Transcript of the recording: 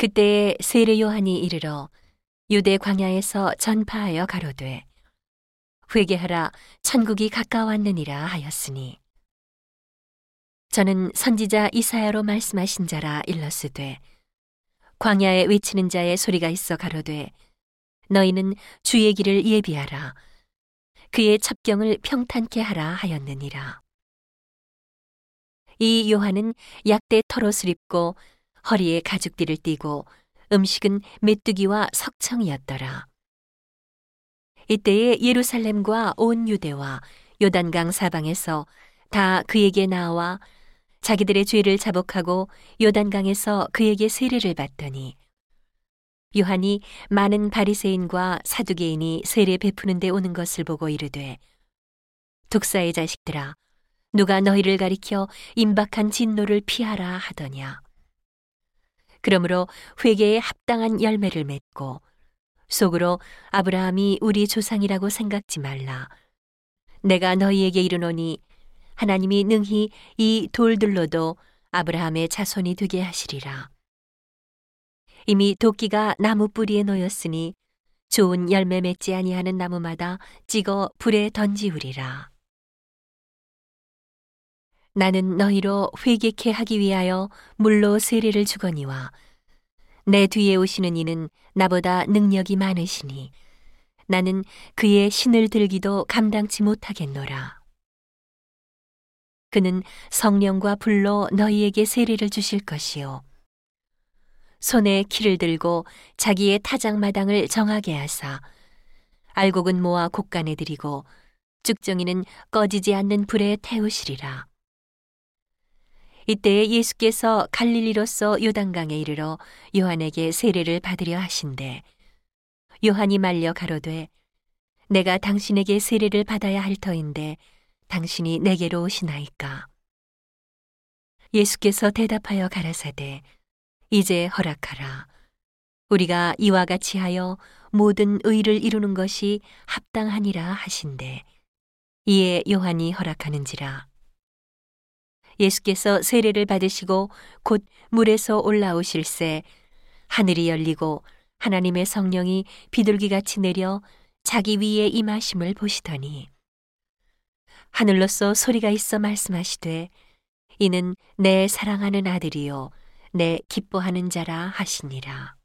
그때에 세례 요한이 이르러 유대 광야에서 전파하여 가로되 회개하라 천국이 가까웠느니라 하였으니. 저는 선지자 이사야로 말씀하신 자라 일렀으되 광야에 외치는 자의 소리가 있어 가로되 너희는 주의 길을 예비하라. 그의 첩경을 평탄케 하라 하였느니라. 이 요한은 약대 털옷을 입고 허리에 가죽띠를 띠고 음식은 메뚜기와 석청이었더라. 이때에 예루살렘과 온 유대와 요단강 사방에서 다 그에게 나와 자기들의 죄를 자복하고 요단강에서 그에게 세례를 받더니 요한이 많은 바리새인과 사두개인이 세례 베푸는 데 오는 것을 보고 이르되 독사의 자식들아 누가 너희를 가리켜 임박한 진노를 피하라 하더냐 그러므로 회개에 합당한 열매를 맺고 속으로 아브라함이 우리 조상이라고 생각지 말라. 내가 너희에게 이르노니 하나님이 능히 이 돌들로도 아브라함의 자손이 되게 하시리라. 이미 도끼가 나무 뿌리에 놓였으니 좋은 열매 맺지 아니하는 나무마다 찍어 불에 던지우리라. 나는 너희로 회개케 하기 위하여 물로 세례를 주거니와 내 뒤에 오시는 이는 나보다 능력이 많으시니 나는 그의 신을 들기도 감당치 못하겠노라. 그는 성령과 불로 너희에게 세례를 주실 것이요. 손에 키를 들고 자기의 타작마당을 정하게 하사 알곡은 모아 곡간에 들이고 쭉정이는 꺼지지 않는 불에 태우시리라. 이때에 예수께서 갈릴리로서 요단강에 이르러 요한에게 세례를 받으려 하신대. 요한이 말려 가로되 내가 당신에게 세례를 받아야 할 터인데 당신이 내게로 오시나이까? 예수께서 대답하여 가라사대 이제 허락하라. 우리가 이와 같이 하여 모든 의를 이루는 것이 합당하니라 하신대. 이에 요한이 허락하는지라 예수께서 세례를 받으시고 곧 물에서 올라오실새 하늘이 열리고 하나님의 성령이 비둘기같이 내려 자기 위에 임하심을 보시더니 하늘로서 소리가 있어 말씀하시되 이는 내 사랑하는 아들이요 내 기뻐하는 자라 하시니라.